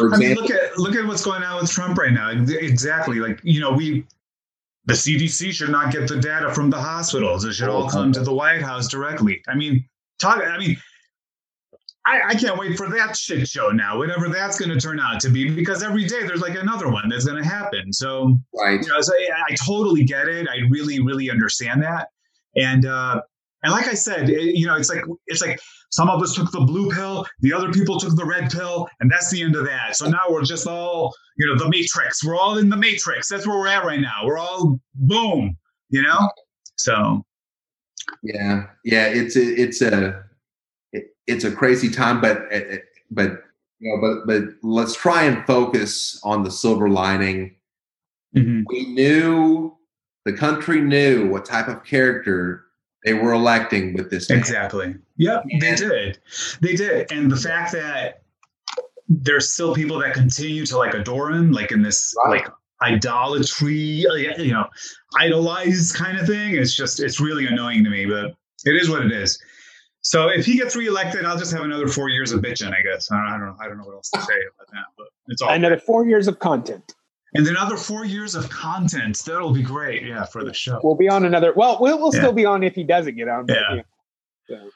I mean, look at look at what's going on with Trump right now. Exactly, like you know, we the CDC should not get the data from the hospitals. It should all come to the White House directly. I mean, talk. I mean, I, I can't wait for that shit show now, whatever that's going to turn out to be, because every day there's like another one that's going to happen. So, right. You know, so I, I totally get it. I really, really understand that. And uh, and like I said, it, you know, it's like it's like some of us took the blue pill, the other people took the red pill, and that's the end of that. So now we're just all, you know, the matrix. We're all in the matrix. That's where we're at right now. We're all boom, you know. So, yeah, yeah, it's a, it's a it, it's a crazy time, but but you know, but but let's try and focus on the silver lining. Mm-hmm. We knew the country knew what type of character they were electing with this. Man. Exactly. Yep, and, they did. They did, and the fact that there's still people that continue to like adore him, like in this right. like idolatry, uh, you know, idolized kind of thing. It's just it's really annoying to me, but it is what it is. So if he gets reelected, I'll just have another four years of bitching, I guess. I don't, I don't, I don't know what else to say about that, but it's all another four years of content. And then another four years of content. That'll be great. Yeah, for the show. We'll be on another. Well, we'll, we'll yeah. still be on if he doesn't get on. Yeah. yeah. So.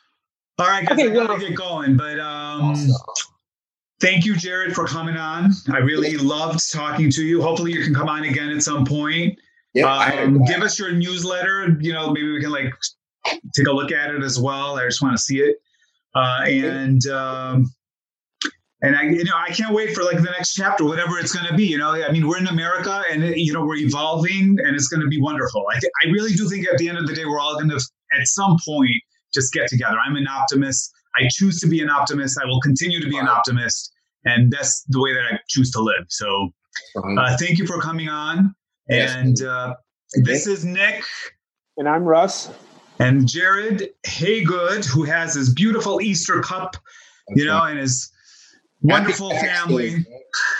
All right, guys. Okay, I gotta get going, but um, awesome. thank you, Jared, for coming on. I really loved talking to you. Hopefully, you can come on again at some point. Yeah. Um, give us your newsletter. You know, maybe we can like take a look at it as well. I just want to see it. Uh, and um, and I, you know, I can't wait for like the next chapter, whatever it's going to be. You know, I mean, we're in America, and you know, we're evolving, and it's going to be wonderful. I, th- I really do think at the end of the day, we're all going to, at some point, just get together. I'm an optimist. I choose to be an optimist. I will continue to be an optimist, and that's the way that I choose to live. So, uh, thank you for coming on. And uh, this is Nick, and I'm Russ, and Jared Hagood, who has his beautiful Easter cup, you know, and his wonderful family. Day.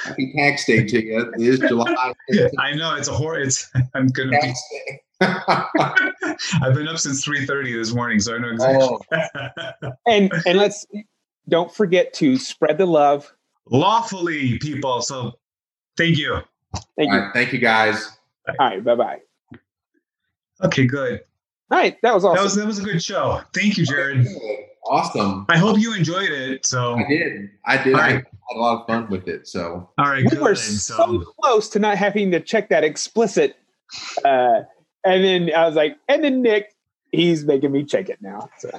Happy tax day to you. It is July. I know it's a horror. It's I'm gonna tax be. I've been up since three thirty this morning, so I know oh. exactly. Oh. and and let's don't forget to spread the love lawfully, people. So thank you. Thank All you. Right, thank you, guys. All right. Bye bye. Okay. Good. All right. That was awesome. That was that was a good show. Thank you, Jared. Okay, awesome. I hope you enjoyed it. So I did. I did. I had a lot of fun with it. So all right, we good. were so, so close to not having to check that explicit. Uh, and then I was like, and then Nick, he's making me check it now. So.